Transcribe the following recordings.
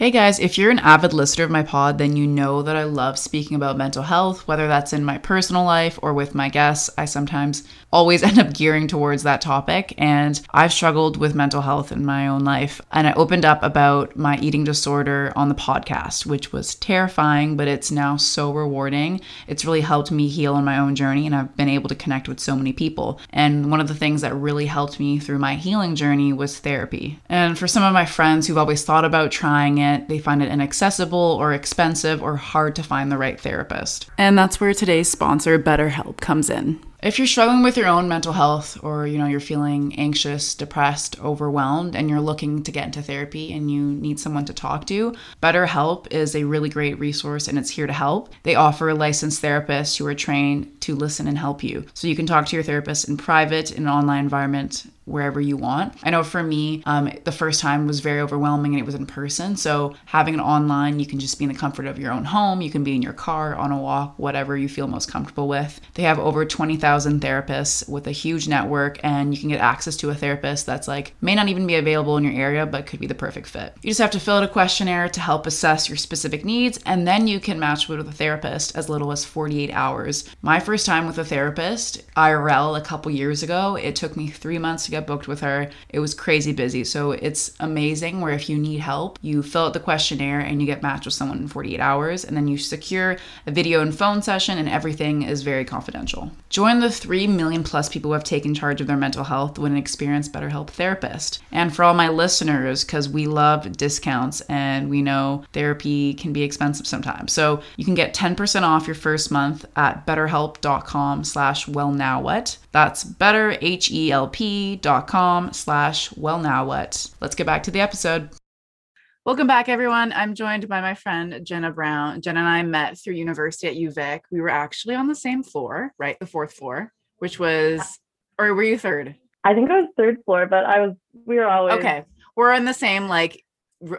Hey guys, if you're an avid listener of my pod, then you know that I love speaking about mental health, whether that's in my personal life or with my guests. I sometimes always end up gearing towards that topic, and I've struggled with mental health in my own life. And I opened up about my eating disorder on the podcast, which was terrifying, but it's now so rewarding. It's really helped me heal on my own journey, and I've been able to connect with so many people. And one of the things that really helped me through my healing journey was therapy. And for some of my friends who've always thought about trying it, it, they find it inaccessible or expensive or hard to find the right therapist. And that's where today's sponsor, BetterHelp, comes in. If you're struggling with your own mental health or you know you're feeling anxious, depressed, overwhelmed and you're looking to get into therapy and you need someone to talk to, BetterHelp is a really great resource and it's here to help. They offer licensed therapists who are trained to listen and help you. So you can talk to your therapist in private in an online environment wherever you want. I know for me, um, the first time was very overwhelming and it was in person. So having it online, you can just be in the comfort of your own home. You can be in your car, on a walk, whatever you feel most comfortable with. They have over 20,000 therapists with a huge network, and you can get access to a therapist that's like may not even be available in your area, but could be the perfect fit. You just have to fill out a questionnaire to help assess your specific needs, and then you can match with a therapist as little as 48 hours. My first time with a therapist, IRL, a couple years ago, it took me three months to get booked with her. It was crazy busy. So it's amazing where if you need help, you fill out the questionnaire and you get matched with someone in 48 hours, and then you secure a video and phone session, and everything is very confidential. Join the 3 million plus people who have taken charge of their mental health with an experienced BetterHelp therapist. And for all my listeners, because we love discounts and we know therapy can be expensive sometimes. So you can get 10% off your first month at betterhelp.com slash wellnowwhat. That's betterhelp.com slash well now what. Let's get back to the episode. Welcome back, everyone. I'm joined by my friend Jenna Brown. Jenna and I met through university at UVic. We were actually on the same floor, right? The fourth floor, which was, or were you third? I think I was third floor, but I was, we were always. Okay. We're in the same, like,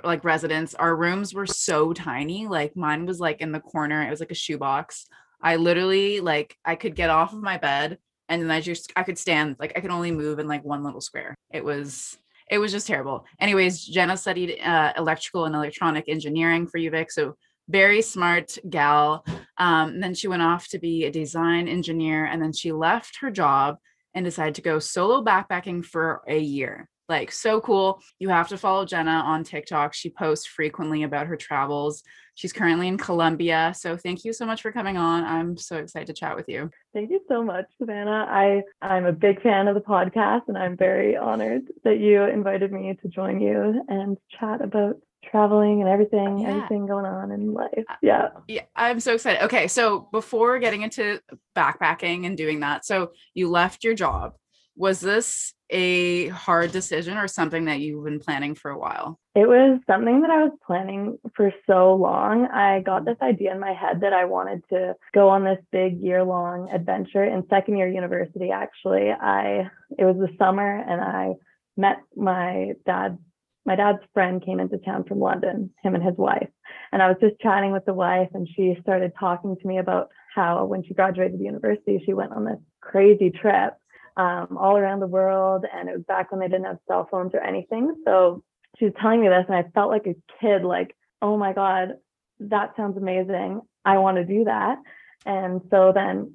like residence. Our rooms were so tiny. Like mine was like in the corner. It was like a shoebox. I literally like I could get off of my bed and then I just I could stand like I could only move in like one little square. It was it was just terrible. Anyways, Jenna studied uh, electrical and electronic engineering for UVic, so very smart gal. Um, then she went off to be a design engineer, and then she left her job and decided to go solo backpacking for a year. Like so cool. You have to follow Jenna on TikTok. She posts frequently about her travels. She's currently in Colombia. So thank you so much for coming on. I'm so excited to chat with you. Thank you so much, Savannah. I, I'm a big fan of the podcast and I'm very honored that you invited me to join you and chat about traveling and everything, yeah. everything going on in life. Uh, yeah. Yeah. I'm so excited. Okay. So before getting into backpacking and doing that, so you left your job. Was this a hard decision or something that you've been planning for a while? It was something that I was planning for so long. I got this idea in my head that I wanted to go on this big year long adventure in second year university actually. I it was the summer and I met my dad my dad's friend came into town from London, him and his wife. And I was just chatting with the wife and she started talking to me about how when she graduated university, she went on this crazy trip um, all around the world. And it was back when they didn't have cell phones or anything. So she was telling me this, and I felt like a kid, like, oh my God, that sounds amazing. I want to do that. And so then,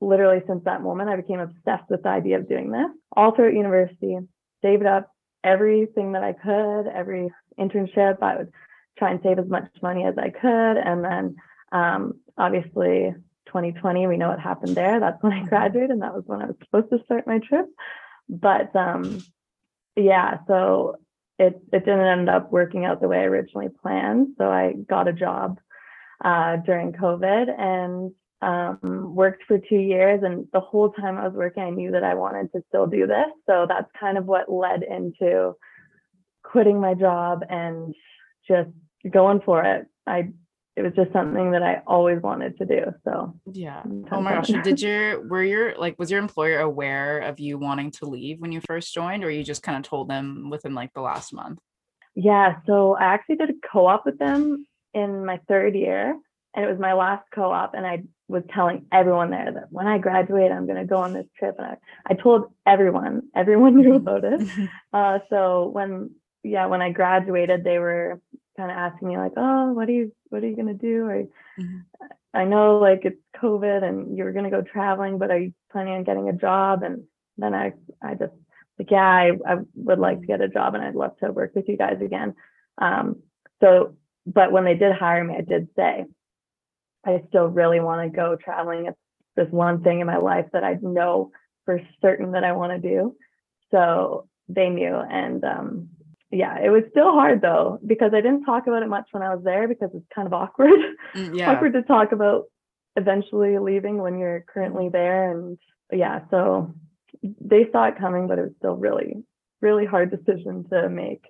literally, since that moment, I became obsessed with the idea of doing this all throughout university, saved up everything that I could, every internship. I would try and save as much money as I could. And then, um, obviously, 2020, we know what happened there. That's when I graduated, and that was when I was supposed to start my trip. But um, yeah, so it it didn't end up working out the way I originally planned. So I got a job uh, during COVID and um, worked for two years. And the whole time I was working, I knew that I wanted to still do this. So that's kind of what led into quitting my job and just going for it. I it was just something that I always wanted to do. So yeah. Oh my gosh. Did your were your like was your employer aware of you wanting to leave when you first joined, or you just kind of told them within like the last month? Yeah. So I actually did a co-op with them in my third year. And it was my last co-op. And I was telling everyone there that when I graduate, I'm gonna go on this trip. And I, I told everyone, everyone knew about it. Uh, so when yeah, when I graduated, they were kind of asking me like, "Oh, what are you what are you gonna do?" Or Mhm. I know like it's COVID and you're gonna go traveling, but are you planning on getting a job? And then I I just like, yeah, I, I would like to get a job and I'd love to work with you guys again. Um, so, but when they did hire me, I did say, I still really want to go traveling. It's this one thing in my life that I know for certain that I want to do. So they knew. And um, yeah, it was still hard though, because I didn't talk about it much when I was there because it's kind of awkward. Mm, yeah. awkward to talk about eventually leaving when you're currently there. And yeah, so they saw it coming, but it was still really, really hard decision to make.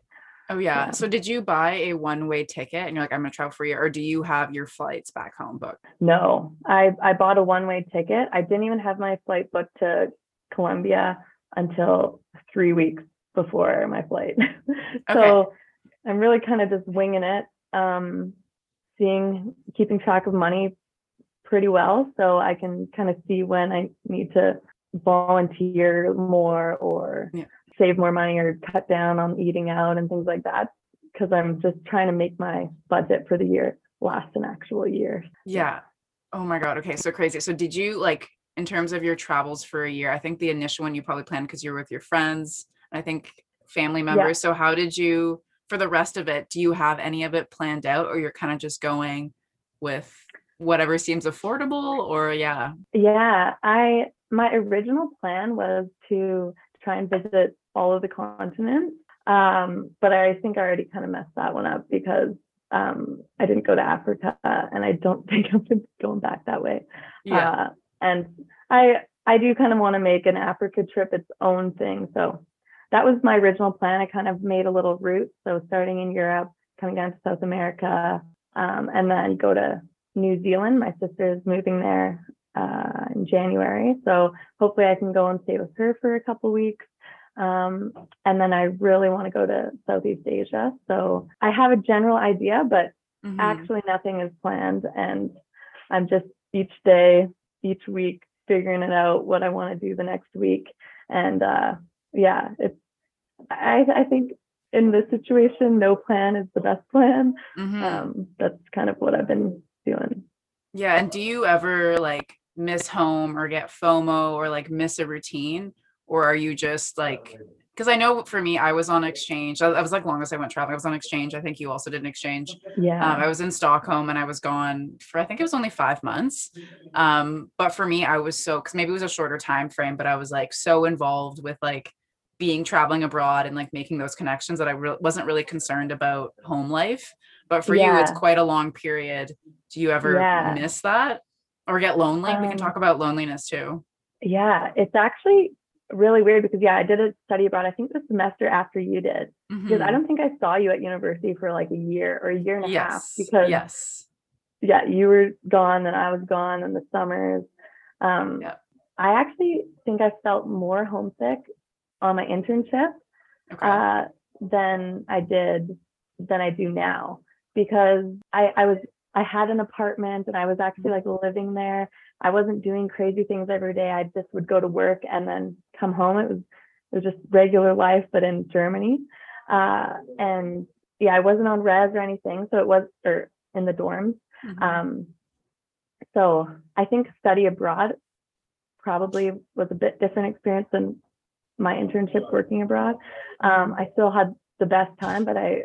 Oh yeah. Yeah. So did you buy a one-way ticket and you're like, I'm gonna travel for you or do you have your flights back home booked? No, I, I bought a one way ticket. I didn't even have my flight booked to Colombia until three weeks before my flight. so I'm really kind of just winging it, um, seeing, keeping track of money pretty well so I can kind of see when I need to volunteer more or Yeah. save more money or cut down on eating out and things like that because I'm just trying to make my budget for the year last an actual year. Yeah. Oh my God. Okay. So crazy. So did you like in terms of your travels for a year? I think the initial one you probably planned because you're with your friends, I think family members. So how did you for the rest of it? Do you have any of it planned out or you're kind of just going with whatever seems affordable or yeah. Yeah, I my original plan was to try and visit all of the continents. Um, but I think I already kind of messed that one up because um, I didn't go to Africa and I don't think I'm going back that way. Yeah. Uh, and I I do kind of want to make an Africa trip its own thing. So that was my original plan. I kind of made a little route. So starting in Europe, coming down to South America, um, and then go to New Zealand. My sister is moving there uh, in January. So hopefully I can go and stay with her for a couple weeks. Um, and then I really want to go to Southeast Asia. So I have a general idea, but Mhm. actually nothing is planned. And I'm just each day, each week, figuring it out what I want to do the next week. And uh, yeah, it's, I, I think in this situation, no plan is the best plan. Mhm. Um, that's kind of what I've been doing. Yeah, and do you ever like miss home or get FOMO or like miss a routine? Or are you just like, because I know for me, I was on exchange. I, I was like longest I went traveling. I was on exchange. I think you also did an exchange. Yeah. Um, I was in Stockholm and I was gone for I think it was only five months. Um, but for me, I was so because maybe it was a shorter time frame, but I was like so involved with like being traveling abroad and like making those connections that I re- wasn't really concerned about home life. But for you, it's quite a long period. Do you ever Yeah. miss that or get lonely? we can Um, talk about loneliness too. Yeah, it's actually really weird because yeah, I did a study abroad. I think the semester after you did because I don't think I saw you at university for like a year or a year and a half because yes, yeah, you were gone and I was gone in the summers. Um, Yeah. I actually think I felt more homesick on my internship okay, uh, than I did than I do now because I, I was I had an apartment and I was actually like living there. I wasn't doing crazy things every day. I just would go to work and then come home. It was it was just regular life, but in Germany. Uh, and yeah, I wasn't on res or anything, so it was or in the dorms. Mhm. Um, so I think study abroad probably was a bit different experience than my internship working abroad. Um, I still had the best time, but I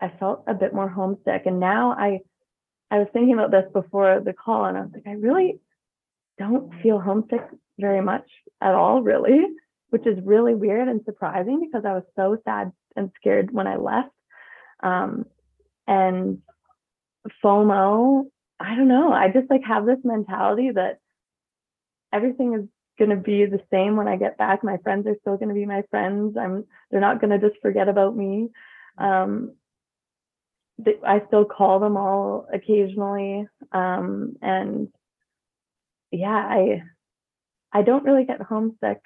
I felt a bit more homesick. And now I I was thinking about this before the call, and I was like, I really don't feel homesick very much at all, really, which is really weird and surprising because I was so sad and scared when I left. Um, and FOMO, I don't know. I just like have this mentality that everything is going to be the same when I get back. My friends are still going to be my friends. I'm they're not going to just forget about me. Um, th- I still call them all occasionally, um, and yeah, I I don't really get homesick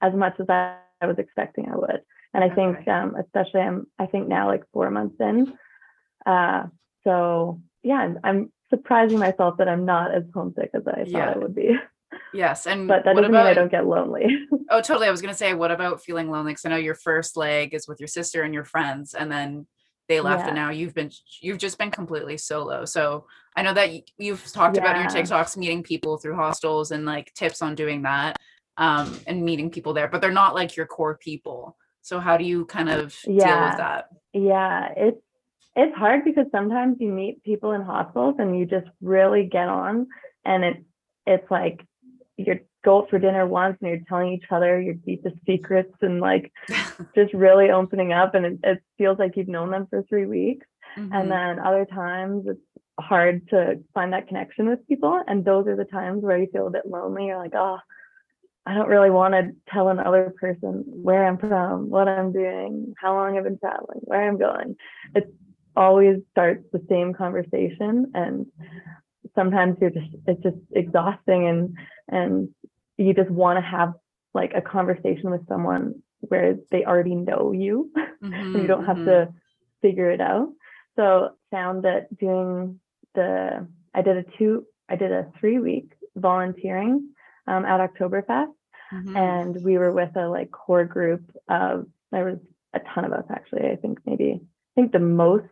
as much as I, I was expecting I would. And I think, Okay. um, especially I'm I think now like four months in. Uh, so yeah, I'm, I'm surprising myself that I'm not as homesick as I Yeah. thought I would be. Yes, and But that what doesn't mean I don't get lonely. Oh, totally. I was gonna say, what about feeling lonely? Because I know your first leg is with your sister and your friends, and then they left Yeah. and now you've been you've just been completely solo so i know that you've talked about your tiktoks meeting people through hostels and like tips on doing that um and meeting people there but they're not like your core people so how do you kind of deal Yeah. with that Yeah, it's it's hard because sometimes you meet people in hostels and you just really get on and it it's like you go out for dinner once and you're telling each other your deepest secrets and like just really opening up and it, it feels like you've known them for three weeks. Mhm. And then other times it's hard to find that connection with people. And those are the times where you feel a bit lonely. You're like, oh, I don't really want to tell another person where I'm from, what I'm doing, how long I've been traveling, where I'm going. It always starts the same conversation. And sometimes you're just, it's just exhausting and, and you just want to have like a conversation with someone where they already know you and you don't have mhm. to figure it out. So found that doing the I did a two I did a three week volunteering um, at Oktoberfest Mhm. and we were with a like core group of there was a ton of us actually. I think maybe I think the most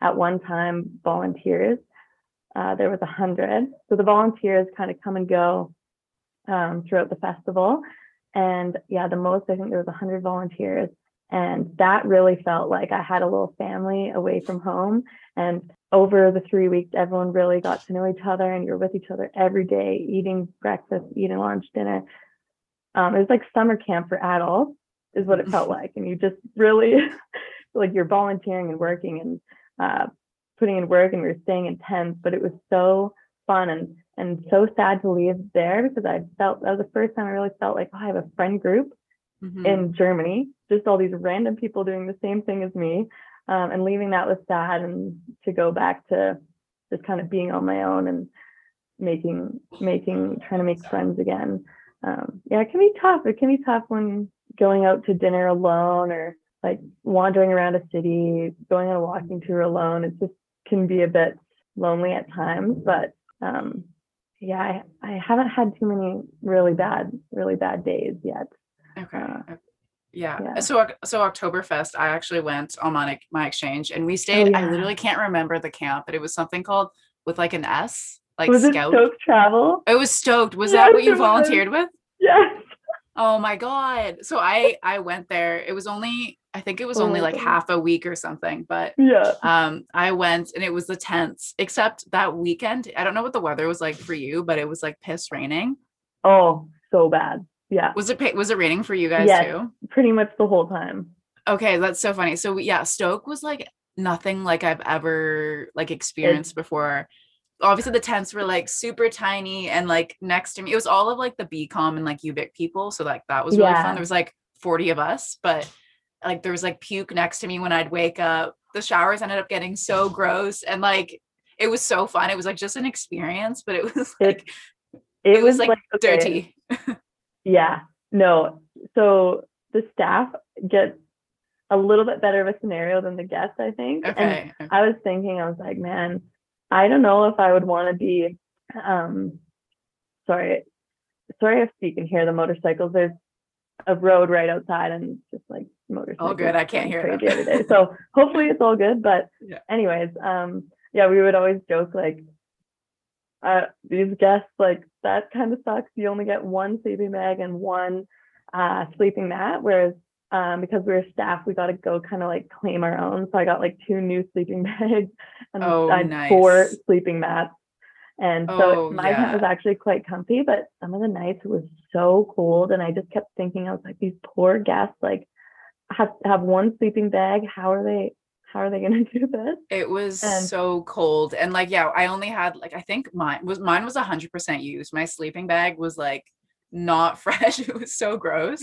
at one time volunteers. Uh, there was a hundred. So the volunteers kind of come and go um, throughout the festival. And yeah, the most I think there was hundred volunteers. And that really felt like I had a little family away from home. And over the three weeks, everyone really got to know each other and you're with each other every day, eating breakfast, eating lunch, dinner. Um, it was like summer camp for adults, is what it felt like. And you just really, like, you're volunteering and working and uh, putting in work, and we were staying in tents, but it was so fun and and so sad to leave there because I felt that was the first time I really felt like oh, I have a friend group Mhm. in Germany, just all these random people doing the same thing as me. Um, and leaving that was sad and to go back to just kind of being on my own and making making trying to make friends again. Um, yeah, it can be tough. It can be tough when going out to dinner alone or like wandering around a city, going on a walking tour alone. It just can be a bit lonely at times, but um, yeah, I, I haven't had too many really bad, really bad days yet. Okay. Uh, yeah. yeah. So so Oktoberfest, I actually went on my my exchange and we stayed. I Oh, yeah. literally can't remember the camp, but it was something called with like an S, like was scout. it Stoke Travel? It was stoked. Was Yes, that what you it was. volunteered with? Yes. Oh my god. So I I went there. It was only I think it was only like half a week or something, but Yeah. um I went and it was the tents. Except that weekend, I don't know what the weather was like for you, but it was like piss raining. Oh, so bad. Yeah. Was it was it raining for you guys Yes. too? Pretty much the whole time. Okay, that's so funny. So yeah, Stoke was like nothing like I've ever like experienced before. Obviously the tents were like super tiny and like next to me it was all of like the BCom and like UVic people. So like that was really Yeah. fun. There was like 40 of us, but like there was like puke next to me when I'd wake up. The showers ended up getting so gross and like it was so fun. It was like just an experience, but it was It- like It, it, was, like, okay, dirty. Yeah. No. So the staff get a little bit better of a scenario than the guests, I think. And Okay. I was thinking, I was like, man, I don't know if I would want to be um sorry. Sorry if you can hear the motorcycles. There's a road right outside and just like motorcycles. All good. I can't hear crazy every day. So hopefully it's all good. But Yeah. anyways, um yeah, we would always joke like uh these guests like that kind of sucks. You only get one sleeping bag and one uh sleeping mat, whereas um, because we were staff, we got to go kind of like claim our own. So I got like two new sleeping bags and Oh, I had four sleeping mats. And so Oh, my tent was actually quite comfy, but some of the nights it was so cold. And I just kept thinking, I was like, these poor guests, like have have one sleeping bag. How are they how are they gonna do this? It was And- so cold. And like, yeah, I only had like I think mine was mine was hundred percent used. My sleeping bag was like not fresh. It was so gross.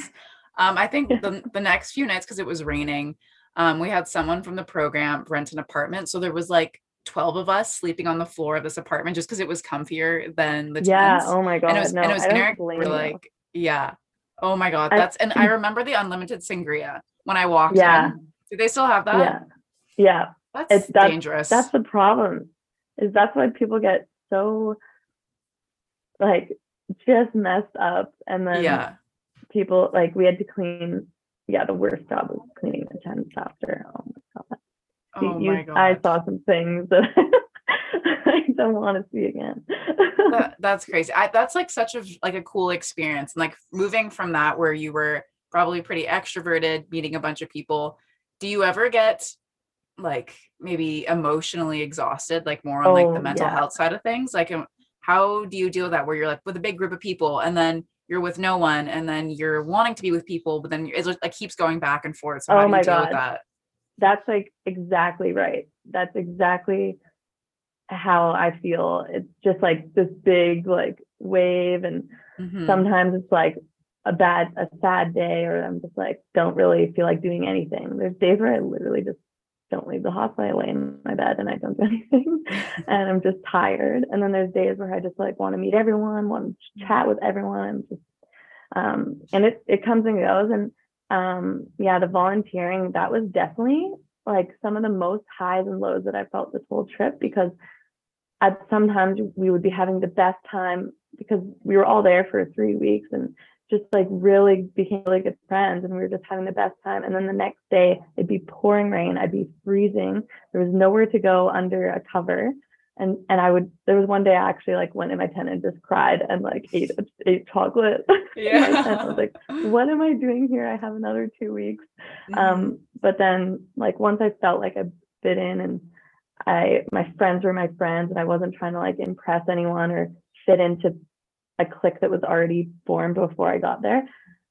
Um, I think the the next few nights, because it was raining, um, we had someone from the program rent an apartment. So there was like 12 of us sleeping on the floor of this apartment just because it was comfier than the yeah, tents. oh my god. and it was no, and it was generic. We're like, yeah. Oh my god. I- That's and I remember the unlimited sangria when I walked Yeah. in. Do they still have that? yeah. Yeah. That's It's- that's- dangerous. That's the problem. Is that's why people get so like just messed up and then yeah. people like we had to clean yeah the worst job was cleaning the tents after oh Oh you, my I saw some things that I don't want to see again. That, that's crazy. I, that's like such a like a cool experience. And like moving from that where you were probably pretty extroverted, meeting a bunch of people. Do you ever get like maybe emotionally exhausted, like more on like Oh, the mental yeah. health side of things? Like um, how do you deal with that where you're like with a big group of people and then you're with no one and then you're wanting to be with people, but then it like keeps going back and forth. So how Oh do you my deal with God. That? That's like exactly right. That's exactly how I feel. It's just like this big like wave and Mhm. sometimes it's like a bad a sad day or i'm just like don't really feel like doing anything there's days where i literally just don't leave the hospital i lay in my bed and i don't do anything and i'm just tired and then there's days where i just like want to meet everyone want to chat with everyone and just um and it it comes and goes and um yeah the volunteering that was definitely like some of the most highs and lows that i felt this whole trip because at sometimes we would be having the best time because we were all there for three weeks and just like really became really good friends and we were just having the best time. And then the next day it'd be pouring rain, I'd be freezing. There was nowhere to go under a cover. And and I would there was one day I actually like went in my tent and just cried and like ate ate chocolate. my. I was like, what am I doing here? I have another two weeks. Mhm. Um, but then like once I felt like I fit in and I my friends were my friends and I wasn't trying to like impress anyone or fit into a clique that was already formed before I got there.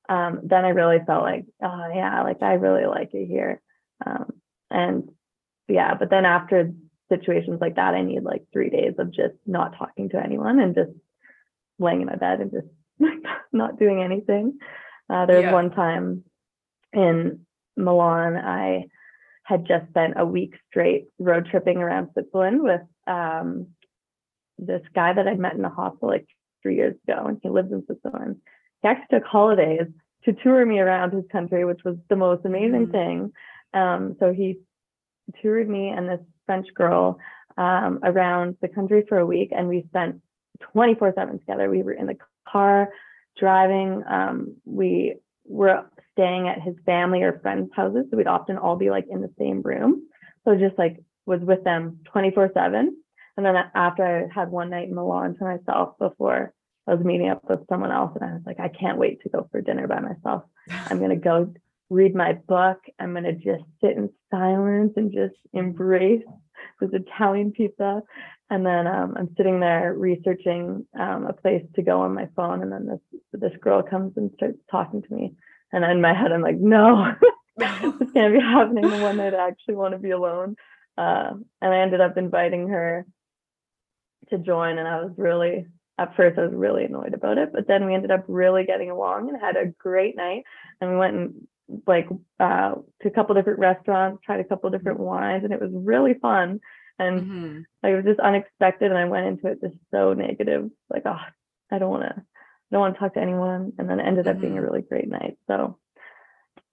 Um, then I really felt like, oh yeah, like I really like it here. Um, and yeah, but then after situations like that, I need like three days of just not talking to anyone and just laying in my bed and just not doing anything. Uh, there was Yeah. one time in Milan, I had just spent a week straight road tripping around Switzerland with um, this guy that I'd met in a hospital like three years ago, and he lives in Switzerland. He actually took holidays to tour me around his country, which was the most amazing Mhm. thing. Um, so he toured me and this French girl um, around the country for a week, and we spent 24 7 together. We were in the car driving. Um, we were staying at his family or friends' houses. So we'd often all be like in the same room. So just like was with them 24 7. And then after I had one night in Milan to myself before I was meeting up with someone else, and I was like, I can't wait to go for dinner by myself. I'm going to go read my book. I'm going to just sit in silence and just embrace this Italian pizza. And then um, I'm sitting there researching um, a place to go on my phone. And then this, this girl comes and starts talking to me. And in my head, I'm like, no, this can't be happening the one night I actually want to be alone. Uh, and I ended up inviting her to join. And I was really, at first, I was really annoyed about it. But then we ended up really getting along and had a great night. And we went and like uh, to a couple different restaurants, tried a couple different wines, and it was really fun. And Mhm. like, it was just unexpected, and I went into it just so negative, like, oh, I don't want to, I don't want to talk to anyone. And then it ended up being a Mhm. really great night. So,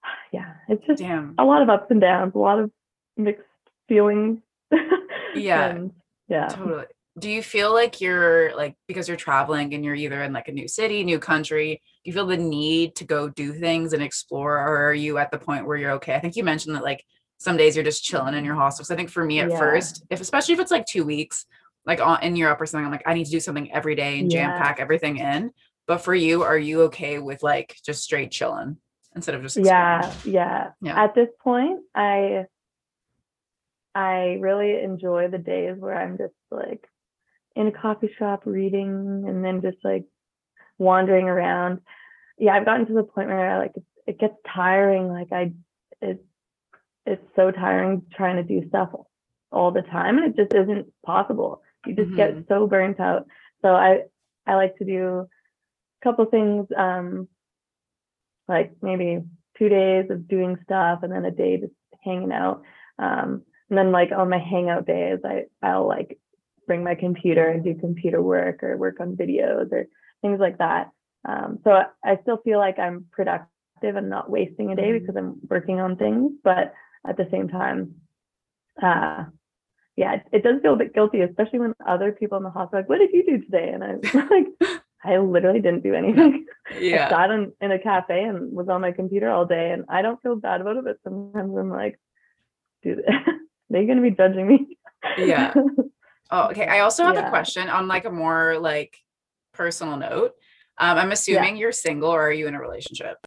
yeah, it's just Damn. a lot of ups and downs, a lot of mixed feelings. Yeah. and yeah, Totally. Do you feel like you're like because you're traveling and you're either in like a new city, new country, do you feel the need to go do things and explore, or are you at the point where you're okay? I think you mentioned that like some days you're just chilling in your hostel. So I think for me at Yeah. first, if especially if it's like two weeks, like on, in Europe or something, I'm like I need to do something every day and jam pack everything in. But for you, are you okay with like just straight chilling instead of just yeah, yeah. Yeah. At this point, I I really enjoy the days where I'm just like in a coffee shop reading and then just like wandering around. Yeah, I've gotten to the point where I like it, it gets tiring. Like I, it's it's so tiring trying to do stuff all the time, and it just isn't possible. You just get Mhm. so burnt out. So I I like to do a couple things. Um, like maybe two days of doing stuff and then a day just hanging out. Um, and then like on my hangout days, I I'll like bring my computer and do computer work or work on videos or things like that. Um, so I, I still feel like I'm productive and not wasting a day Mhm. because I'm working on things, but at the same time, uh, yeah, it, it does feel a bit guilty, especially when other people in the hospital are like, "What did you do today?" And I'm like, "I literally didn't do anything." I Yeah. sat in, in a cafe and was on my computer all day and I don't feel bad about it, but sometimes I'm like, do this. they going to be judging me? Yeah. Oh, okay. I also have a question on like a more like personal note. Um, I'm assuming you're single or are you in a relationship?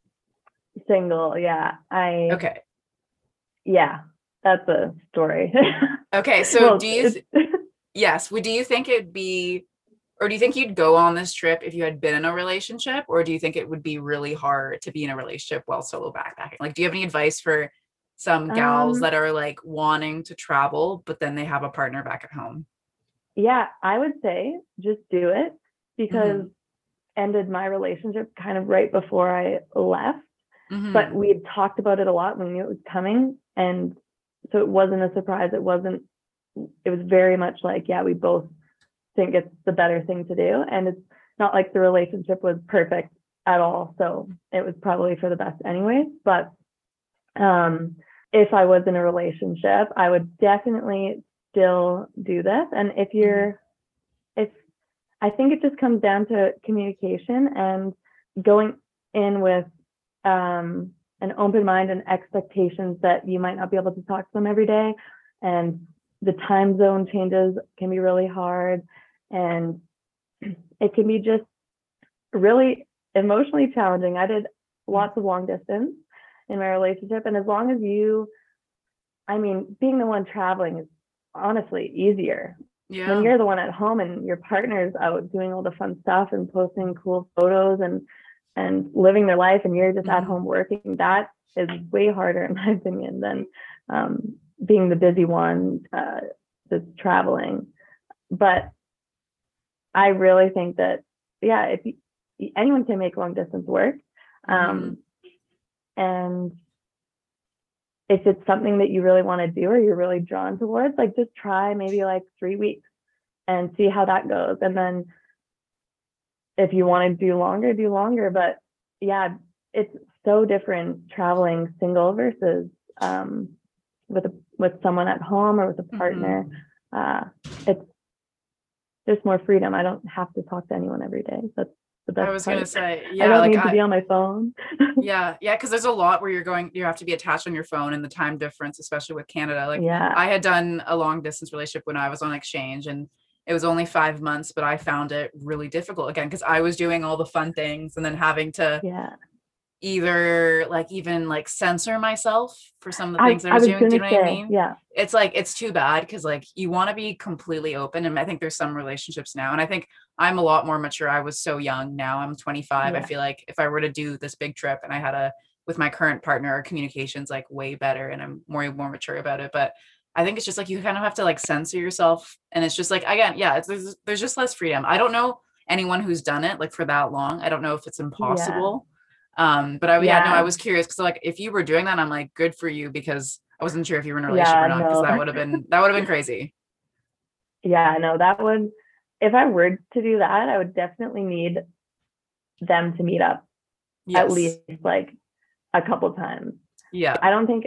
Single, yeah. I Okay. yeah, that's a story. Okay. So Well, do you th- yes, would do you think it'd be or do you think you'd go on this trip if you had been in a relationship or do you think it would be really hard to be in a relationship while solo backpacking? Like do you have any advice for some gals Um, that are like wanting to travel but then they have a partner back at home? Yeah, I would say just do it because ended my relationship kind of right before I left. Mhm. But we had talked about it a lot. We knew it was coming. And so it wasn't a surprise. It wasn't, it was very much like, yeah, we both think it's the better thing to do. And it's not like the relationship was perfect at all. So it was probably for the best anyway. But um, if I was in a relationship, I would definitely still do this. And if you're, if I think it just comes down to communication and going in with um, an open mind and expectations that you might not be able to talk to them every day. And the time zone changes can be really hard. And it can be just really emotionally challenging. I did lots of long distance in my relationship. And as long as you, I mean, being the one traveling is honestly easier yeah. when you're the one at home and your partner's out doing all the fun stuff and posting cool photos and and living their life and you're just at Mhm. home working that is way harder in my opinion than um, being the busy one uh, that's traveling but i really think that yeah if you, anyone can make long distance work um, and if it's something that you really want to do or you're really drawn towards, like just try maybe like three weeks and see how that goes. And then if you want to do longer, do longer. But yeah, it's so different traveling single versus um, with a, with someone at home or with a partner. Uh, it's there's more freedom. I don't have to talk to anyone every day. That's the best I was part. gonna say, yeah, I don't like need to be on my phone. yeah, yeah, because there's a lot where you're going, you have to be attached on your phone and the time difference, especially with Canada. Like yeah. I had done a long distance relationship when I was on exchange and it was only five months, but I found it really difficult again because I was doing all the fun things and then having to yeah. Either like even like censor myself for some of the things that I I was, was doing. Do you know say, what I mean? yeah. it's like it's too bad because like you want to be completely open and i think there's some relationships now and i think i'm a lot more mature i was so young now i'm 25 i feel like if i were to do this big trip and i had a with my current partner our communications like way better and i'm more more mature about it but i think it's just like you kind of have to like censor yourself and it's just like again yeah it's there's, there's just less freedom i don't know anyone who's done it like for that long i don't know if it's impossible um but i yeah, no i was curious because like if you were doing that i'm like good for you because i wasn't sure if you were in a Yeah, relationship or not because no. that would have been that would have been crazy Yeah, no, that would, if I were to do that, I would definitely need them to meet up at least like a couple times. yeah I don't think,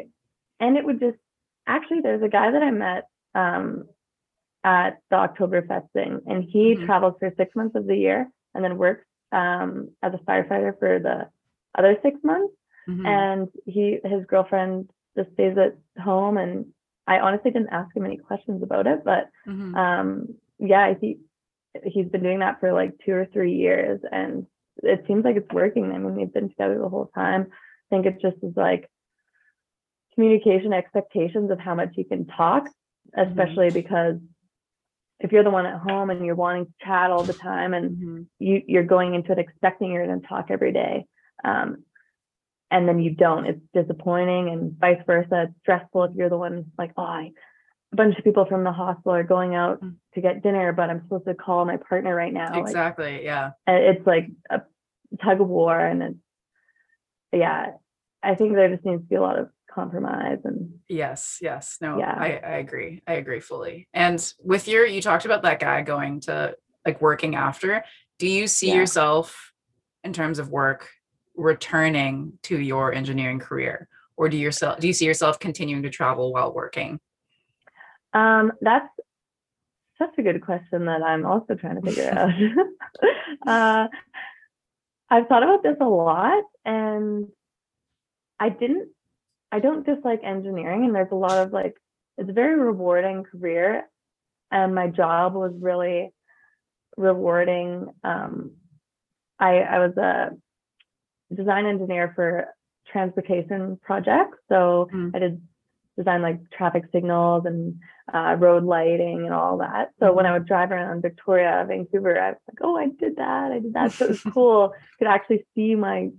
and it would just, actually, there's a guy that I met um, at the Oktoberfest thing, and he Mhm. travels for six months of the year and then works um, as a firefighter for the other six months. Mhm. and he his girlfriend just stays at home and i honestly didn't ask him any questions about it but Mhm. um yeah he he's been doing that for like two or three years and it seems like it's working i mean they've been together the whole time i think it just is like communication expectations of how much you can talk especially because if you're the one at home and you're wanting to chat all the time and Mhm. you you're going into it expecting you're going to talk every day um, and then you don't. It's disappointing and vice versa. It's stressful if you're the one like oh I, a bunch of people from the hospital are going out Mm. to get dinner but i'm supposed to call my partner right now. Like, exactly yeah. it's like a tug of war and it's yeah i think there just needs to be a lot of compromise and yes yes. No Yeah. i i agree. I agree fully. And with your you talked about that guy going to like working after. Do you see Yeah. yourself in terms of work returning to your engineering career or do yourself do you see yourself continuing to travel while working Um, that's such a good question that I'm also trying to figure out. uh, I've thought about this a lot, and I didn't. I don't dislike engineering, and there's a lot of like it's a very rewarding career, and my job was really rewarding. Um, I I was a design engineer for transportation projects, so Mm. I did design like traffic signals and uh, road lighting and all that. So when I would drive around Victoria, Vancouver, I was like, oh, I did that, I did that. So it was cool. Could actually see my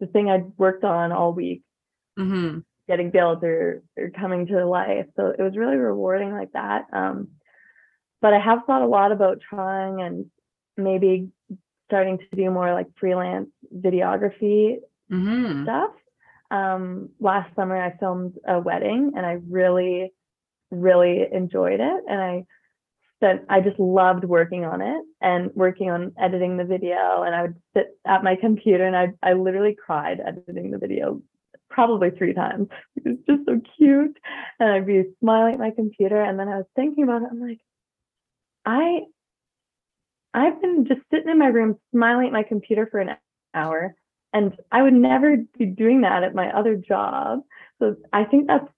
the thing I'd worked on all week hmm getting built or, or coming to life. So it was really rewarding like that. Um, but I have thought a lot about trying and maybe starting to do more like freelance videography hmm stuff. Um, last summer I filmed a wedding and I really, really enjoyed it. And I spent, I just loved working on it and working on editing the video. And I would sit at my computer and I, I literally cried editing the video probably three times. It was just so cute. And I'd be smiling at my computer. And then I was thinking about it. I'm like, I, I've been just sitting in my room smiling at my computer for an hour and I would never be doing that at my other job. So I think that's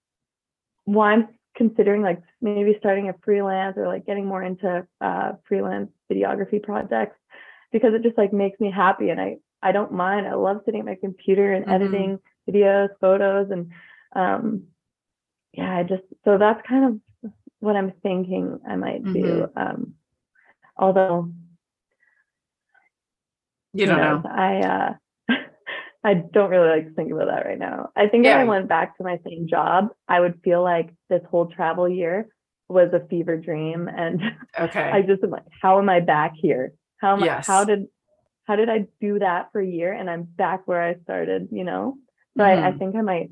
why I'm considering like maybe starting a freelance or like getting more into uh, freelance videography projects because it just like makes me happy and I I don't mind. I love sitting at my computer and Mhm. editing videos, photos, and um, yeah, I just so that's kind of what I'm thinking I might do. Um, although You don't know. I uh I don't really like to think about that right now. I think Yeah. if I went back to my same job, I would feel like this whole travel year was a fever dream and Okay. I just am like, how am I back here? How am Yes. I, how did how did I do that for a year and I'm back where I started, you know? So I, I Mhm. think I might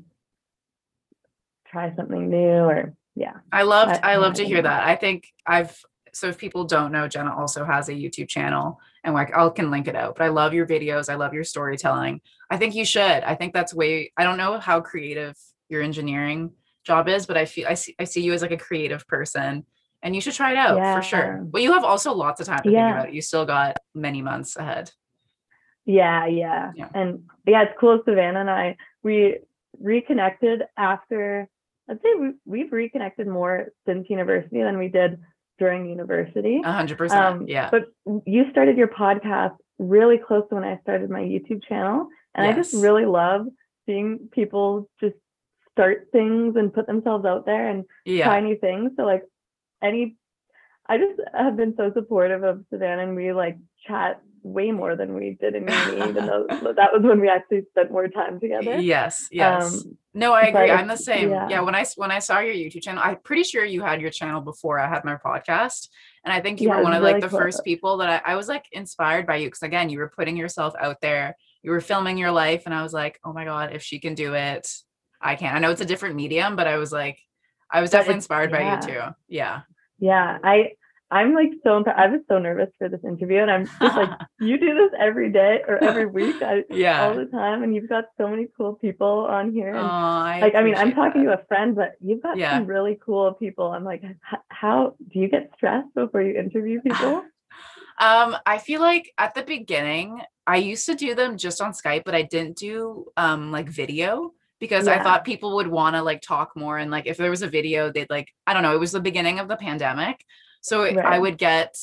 try something new or yeah. I loved I- I love to hear that. I think I've so if people don't know, Jenna also has a YouTube channel and like I can link it out. But I love your videos. I love your storytelling. I think you should. I think that's way I don't know how creative your engineering job is, but I feel I see I see you as like a creative person and you should try it out for sure. But you have also lots of time to Yeah. think about it. You still got many months ahead. Yeah, yeah, Yeah. And yeah, it's cool. Savannah and I, we reconnected after, I'd say we, we've reconnected more since university than we did during university. A hundred percent. Um, Yeah. But you started your podcast really close to when I started my YouTube channel. And I just really love seeing people just start things and put themselves out there and Yeah. try new things. So like any, I just have been so supportive of Savannah and we like chat way more than we did in uni, even though that was when we actually spent more time together. Yes. Yes. Um, No, I agree. I'm the same. Yeah. yeah. When I when I saw your YouTube channel, I'm pretty sure you had your channel before I had my podcast, and I think you Yeah, were one of like the cool. first people that I, I was like inspired by you because again, you were putting yourself out there. You were filming your life, and I was like, oh my god, if she can do it, I can. I know it's a different medium, but I was like, I was definitely inspired by you too. Yeah. Yeah, I I'm like so imp- I was so nervous for this interview, and I'm just like, you do this every day or every week, I, yeah, all the time, and you've got so many cool people on here. Oh, I like, I mean, I'm talking that. to a friend, but you've got Yeah. some really cool people. I'm like, how do you get stressed before you interview people? Um, I feel like at the beginning, I used to do them just on Skype, but I didn't do um like video because I thought people would want to like talk more and like if there was a video, they'd like I don't know, it was the beginning of the pandemic. So it- I would get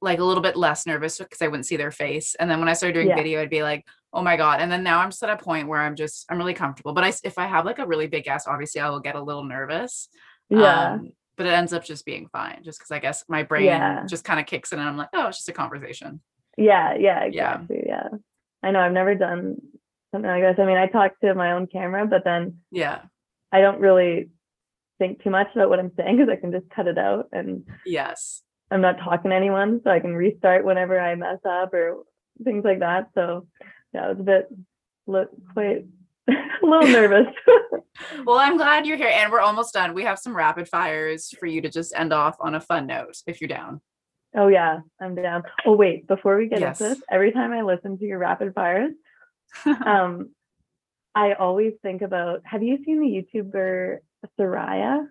like a little bit less nervous because I wouldn't see their face. And then when I started doing Yeah. video, I'd be like, oh my God. And then now I'm just at a point where I'm just I'm really comfortable. But I, if I have like a really big guest, obviously I will get a little nervous. Yeah, Um, but it ends up just being fine, just because I guess my brain Yeah. just kind of kicks in and I'm like, oh, it's just a conversation. yeah, yeah, Yeah. Yeah. I know I've never done something like this. I mean, I talk to my own camera, but then Yeah. I don't really think too much about what I'm saying because I can just cut it out and Yes. I'm not talking to anyone, so I can restart whenever I mess up or things like that. So yeah, I was a bit li- quite a little nervous. Well, I'm glad you're here and we're almost done. We have some rapid fires for you to just end off on a fun note if you're down. oh yeah, I'm down. Oh wait, before we get Yes. into this, every time I listen to your rapid fires, um, I always think about. Have you seen the YouTuber Soraya?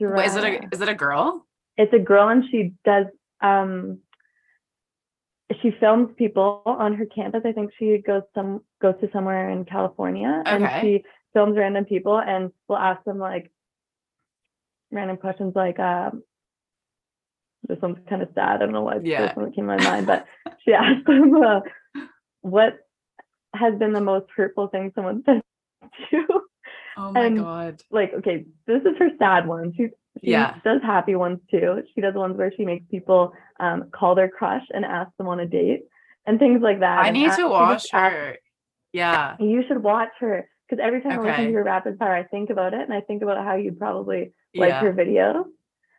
Wait, is it a is it a girl? it's a girl and she does um she films people on her campus. I think she goes some goes to somewhere in California and she films random people and will ask them like random questions like um this one's kind of sad. I don't know why Yeah. first one came to my mind, but she asked him uh, what has been the most hurtful thing someone said to you. Oh my And- god. Like, okay, this is her sad one. She she Yeah. does happy ones too. She does ones where she makes people um, call their crush and ask them on a date and things like that. I And need a- to watch her. Yeah. You should watch her because every time I listen to your rapid fire, I think about it and I think about how you'd probably like Yeah. her video.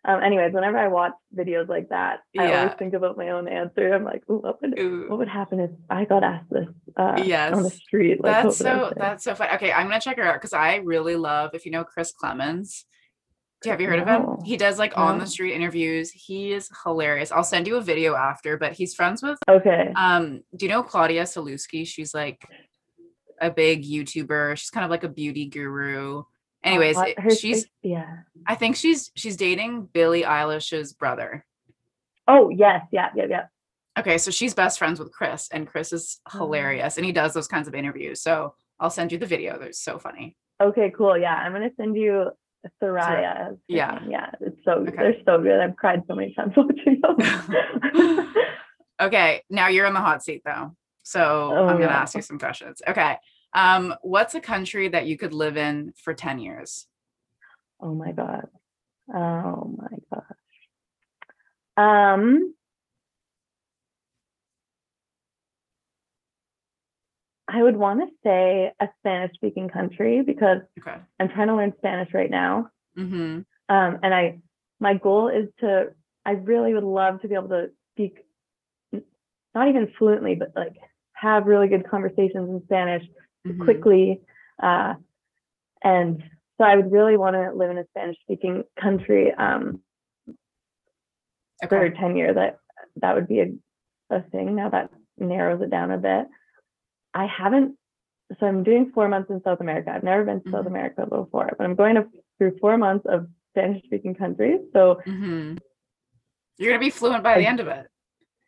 Um, anyways, whenever I watch videos like that, I Yeah. always think about my own answer. I'm like, "Ooh, what would Ooh. what would happen if I got asked this uh, on the street? Like, That's what would I so that's so fun. Okay, I'm gonna check her out because I really love if you know Chris Klemens. Have you heard of him? He does like on the street interviews. He is hilarious. I'll send you a video after, but he's friends with okay. um do you know Claudia Sulewski? She's like a big YouTuber. She's kind of like a beauty guru. Anyways, Uh, her she's yeah. I think she's she's dating Billie Eilish's brother. Oh yes, yeah, yeah, yeah. Okay, so she's best friends with Chris, and Chris is Oh. hilarious, and he does those kinds of interviews. So I'll send you the video. They're so funny. Okay, cool. Yeah, I'm gonna send you Soraya. yeah. yeah. It's so Okay. they're so good. I've cried so many times watching those. Okay, now you're in the hot seat though. So Oh, I'm gonna yeah. ask you some questions. Okay. Um, what's a country that you could live in for 10 years? oh my god. Oh my gosh. Um. I would want to say a Spanish speaking country because Okay. I'm trying to learn Spanish right now. Mm-hmm. um, and I my goal is to I really would love to be able to speak not even fluently but like have really good conversations in Spanish Mm-hmm. quickly uh, and so I would really want to live in a Spanish speaking country um, for 10 years that that would be a, a thing now that narrows it down a bit I haven't so I'm doing four months in South America I've never been to South Mhm. America before but I'm going to, through four months of Spanish speaking countries so Mm-hmm. You're gonna be fluent by the end of it.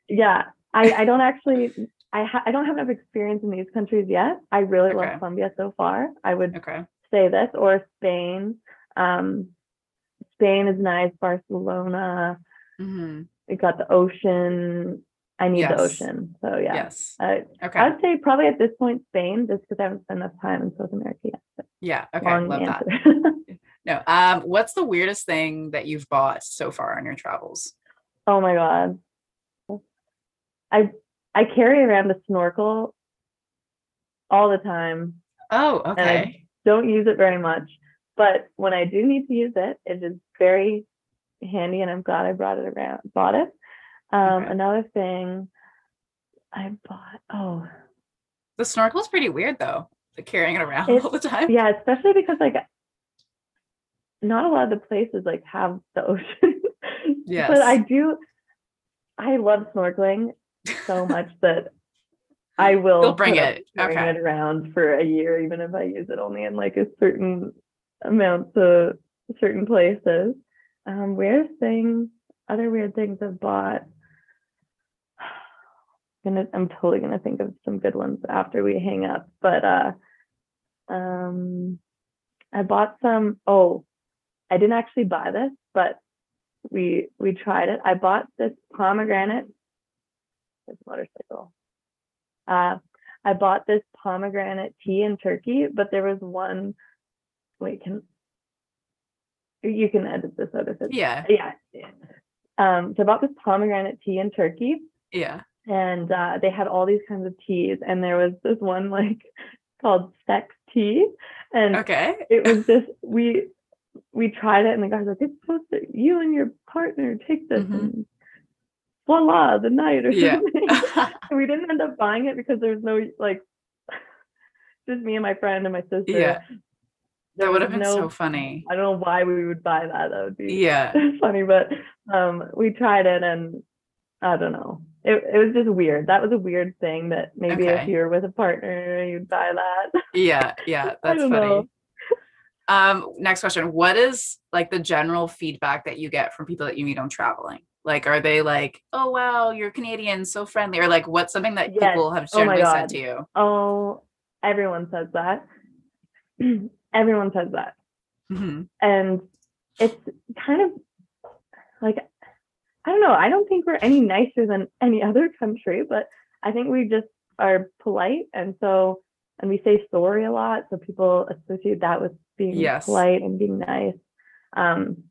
yeah i i don't actually i ha- i don't have enough experience in these countries yet i really Okay. love colombia so far i would Okay. say this or spain um spain is nice barcelona Mm-hmm. we got the ocean i need the ocean so yeah Yes. I, Okay. i'd say probably at this point spain just because i haven't spent enough time in south america yet but yeah. Okay. long Love that. No. Um, what's the weirdest thing that you've bought so far on your travels? oh my god i i carry around a snorkel all the time Oh, and I- okay. don't use it very much. But when I do need to use it, it is very handy and I'm glad I brought it around bought it. Um Okay. another thing I bought oh The snorkel is pretty weird though. Like carrying it around It's- all the time. yeah, especially because like not a lot of the places like have the ocean. Yes. But I do I love snorkeling so much that I will You'll bring it. Okay. it around for a year, even if I use it only in like a certain amount to certain places. Um, weird things, other weird things I've bought. Gonna, I'm totally gonna think of some good ones after we hang up. But uh, um, I bought some. Oh, I didn't actually buy this, but we we tried it. I bought this pomegranate. This motorcycle. Uh, I bought this pomegranate tea in Turkey, but there was one. Wait, can you can edit this out if it's Yeah. yeah. Um, so I bought this pomegranate tea in Turkey, Yeah. and uh, they had all these kinds of teas, and there was this one like called sex tea, and Okay. it was just we we tried it and the guy's like it's supposed to you and your partner take this Mhm. and voila the night or Yeah. something we didn't end up buying it because there was no like just me and my friend and my sister Yeah. There that would have been no- so funny. i don't know why we would buy that that would be Yeah. funny but um we tried it and i don't know it, it was just weird that was a weird thing that maybe Okay. if you're with a partner you'd buy that Yeah. Yeah. I That's don't funny. know. Um, next question. What is like the general feedback that you get from people that you meet on traveling? Like, are they like, oh wow, you're Canadian, so friendly? Or like what's something that Yes. people have Oh my said God. to you? Oh, everyone says that. everyone says that. Mhm. And it's kind of like I don't know. I don't think we're any nicer than any other country, but I think we just are polite and so and we say sorry a lot, so people associate that with being Yes. polite and being nice. Um,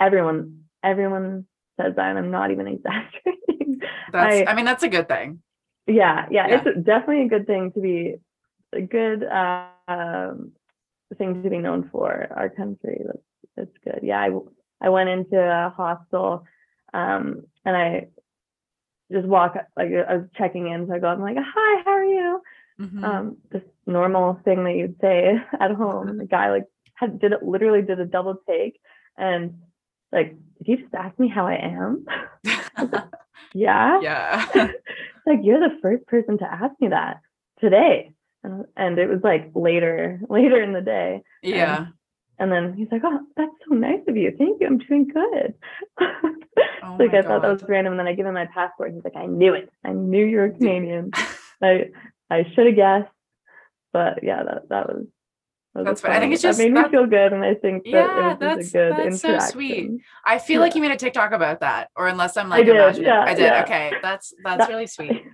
everyone, everyone says that, and I'm not even exaggerating. That's I, I- mean that's a good thing. yeah, yeah, Yeah. it's definitely a good thing to be a good uh, um, thing to be known for. Our country, that's that's good. Yeah, I I went into a hostel, um, and I just walk like I was checking in, so I go, I'm like, hi, how are you? Mhm. um this normal thing that you'd say at home the guy like had did it literally did a double take and like did you just ask me how i am? Yeah. Yeah. like you're the first person to ask me that today. And, and it was like later later in the day. Yeah. and then he's like oh that's so nice of you. Thank you. I'm doing good. Oh like i thought that was random. And then i give him my passport. And he's like i knew it. I knew you were canadian. I I should have guessed, but yeah, that that was. Was That's fine. I think it's just that made that- me feel good, and I think that Yeah, it was that's- a good that's so sweet. I feel like you made a TikTok about that, or unless I'm like I did, imagining. yeah, I did. yeah. Okay, that's that's That- really sweet.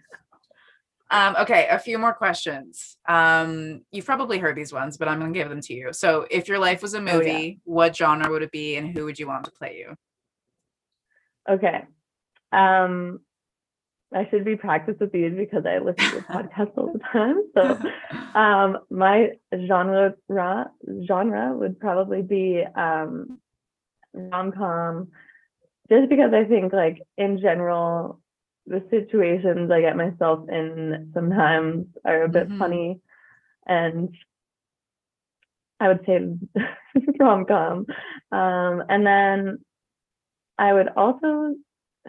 Um, okay, a few more questions. Um, you've probably heard these ones, but I'm gonna give them to you. So, if your life was a Oh, yeah. movie, what genre would it be, and who would you want to play you? Okay, um, I should be practiced with these because I listen to your podcast all the time. So, um, my genre genre would probably be um rom com, just because I think like in general the situations I get myself in sometimes are a bit Mhm. funny, and I would say rom com, um, and then I would also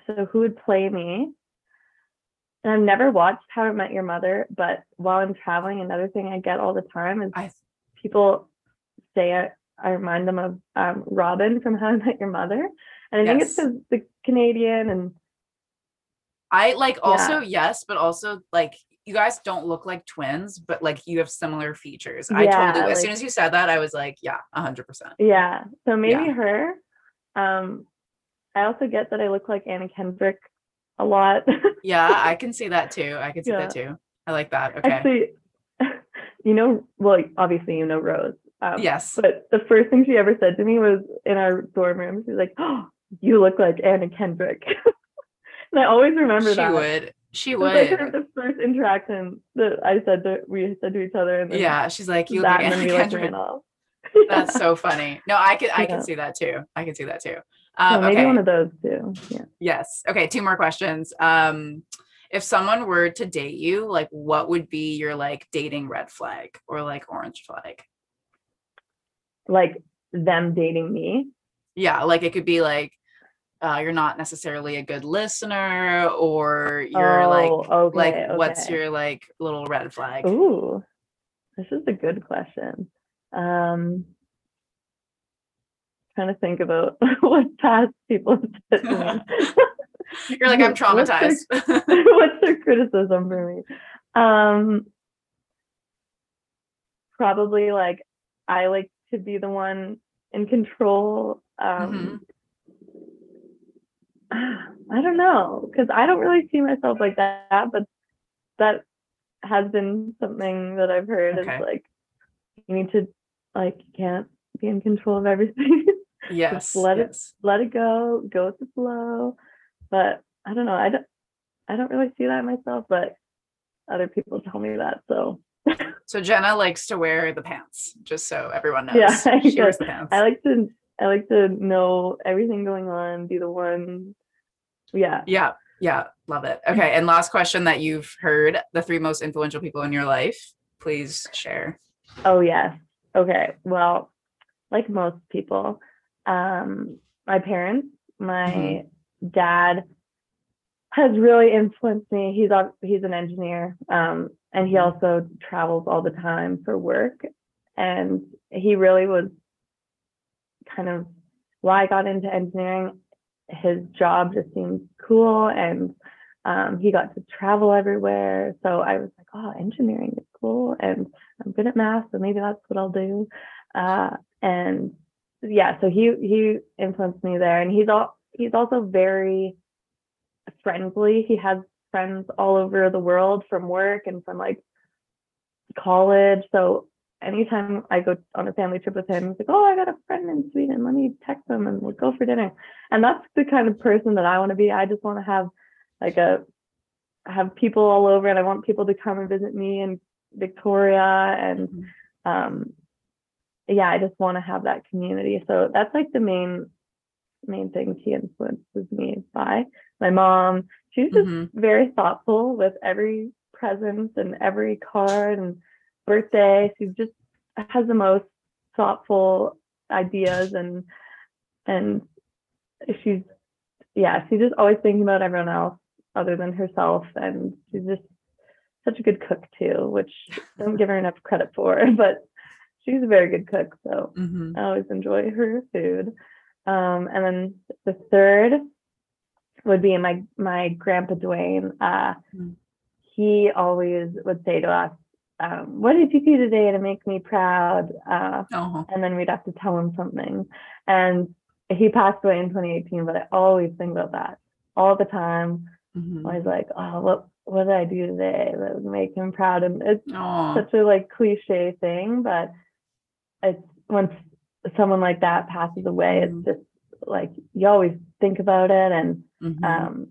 so who would play me? And I've never watched How I Met Your Mother, but while I'm traveling, another thing I get all the time is I people say I, I remind them of um, Robin from How I Met Your Mother, and I think it's because the Canadian and I like also yes, but also like you guys don't look like twins, but like you have similar features. I Yeah, totally as soon as you said that, I was like, yeah, hundred percent. yeah, so maybe Yeah. her. Um, I also get that I look like Anna Kendrick a lot. Yeah, I can see that too. I can see that too. I like that. Okay. Actually, you know, well, obviously you know Rose. Um, yes. But the first thing she ever said to me was in our dorm room, she was like, "Oh, you look like Anna Kendrick." and I always remember she that. She would. She was like her, would. the first interaction that I said that we said to each other, and Yeah, she's like, you look like Anna we like Kendrick. That's so funny. No, I can I Yeah. can see that too. I can see that too. Um, maybe okay. one of those too. Yeah. Yes. Okay. Two more questions. Um, if someone were to date you, like, what would be your like dating red flag or like orange flag? Like them dating me. Yeah, like it could be like uh, you're not necessarily a good listener, or you're oh, like okay. like what's your like little red flag? Ooh, this is a good question. Um, trying to think about what past people have said to me. You're like I'm What's their- traumatized. What's their criticism for me? Um, probably like I like to be the one in control. Um, I don't know because I don't really see myself like that, but that has been something that I've heard Okay. is like you need to like you can't be in control of everything. Yes. let it- Let it go, go with the flow. But I don't know. I don't. I don't really see that myself, but other people tell me that. So So Jenna likes to wear the pants, just so everyone knows. Yeah, I she wears the pants. I like to. I like to know everything going on. Be the one. Yeah. Yeah, yeah, love it. Okay, and last question that you've heard the three most influential people in your life. Please share. Oh yes. Okay. Well, like most people, um, my parents, my dad has really influenced me. He's he's an engineer, um, and he Mhm. also travels all the time for work. And he really was kind of why I got into engineering. His job just seemed cool, and um, he got to travel everywhere. So I was like, oh, engineering is cool, and I'm good at math, so maybe that's what I'll do. Uh, and yeah, so he he influenced me there, and he's all he's also very friendly. He has friends all over the world from work and from like college. So anytime I go on a family trip with him, he's like, "Oh, I got a friend in Sweden. Let me text them and we'll go for dinner." And that's the kind of person that I want to be. I just want to have like a have people all over, and I want people to come and visit me in Victoria, and mm-hmm. um, yeah, I just want to have that community. So that's like the main main thing he influences me by. My mom, she's just mm-hmm. very thoughtful with every present and every card and birthday. She just has the most thoughtful ideas and and she's yeah, she's just always thinking about everyone else other than herself and she's just such a good cook too, which I don't give her enough credit for, but she's a very good cook. So mm-hmm. I always enjoy her food. Um, and then the third would be my my grandpa Dwayne. Uh, mm. He always would say to us, um, "What did you do today to make me proud?" Uh, uh-huh. And then we'd have to tell him something. And he passed away in 2018, but I always think about that all the time. Mm-hmm. Always like, "Oh, what what did I do today that would make him proud?" And it's Aww. such a like cliche thing, but it's once someone like that passes away, mm-hmm. it's just like you always think about it. And mm-hmm. um,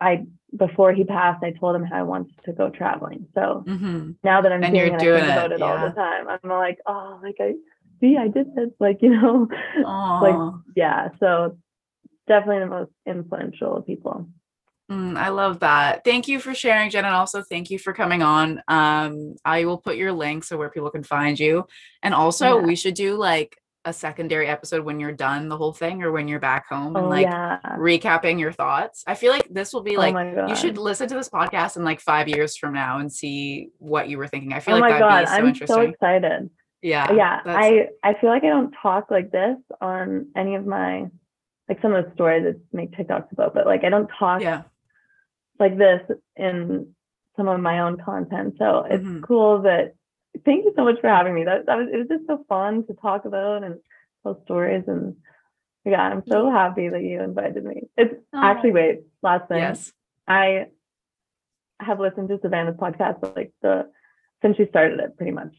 I before he passed, I told him how I wanted to go traveling. So mm-hmm. now that I'm and doing, it, I think it, about it yeah. all the time. I'm like, oh, like I see, I did this, like you know, like yeah. So definitely the most influential people. Mm, I love that. Thank you for sharing, Jen, and also thank you for coming on. Um, I will put your link so where people can find you. And also, yeah. we should do like a secondary episode when you're done the whole thing or when you're back home and oh, like yeah. recapping your thoughts. I feel like this will be oh like oh you should listen to this podcast in like five years from now and see what you were thinking. I feel oh like that'd God. be so I'm interesting. so excited. Yeah. Yeah. I I feel like I don't talk like this on any of my like some of the stories that make TikToks about, but like I don't talk yeah like this in some of my own content. So it's mm-hmm. cool that thank you so much for having me. That, that was it was just so fun to talk about and tell stories and yeah, I'm so happy that you invited me. It's oh. actually wait, last thing. Yes. I have listened to Savannah's podcast like the since she started it pretty much.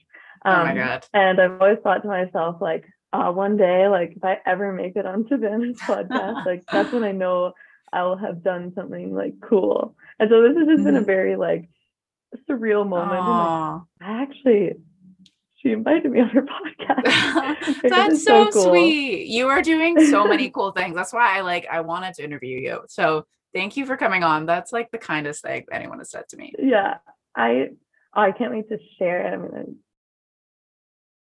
Um, oh my um, god. And I've always thought to myself, like, uh, one day, like if I ever make it on Savannah's podcast, like that's when I know I will have done something like cool. And so this has just been a mm-hmm. very like surreal moment. Like, I actually she invited me on her podcast. That's so, so cool. sweet. You are doing so many cool things. That's why I like I wanted to interview you. So thank you for coming on. That's like the kindest thing anyone has said to me. Yeah. I oh, I can't wait to share it. I mean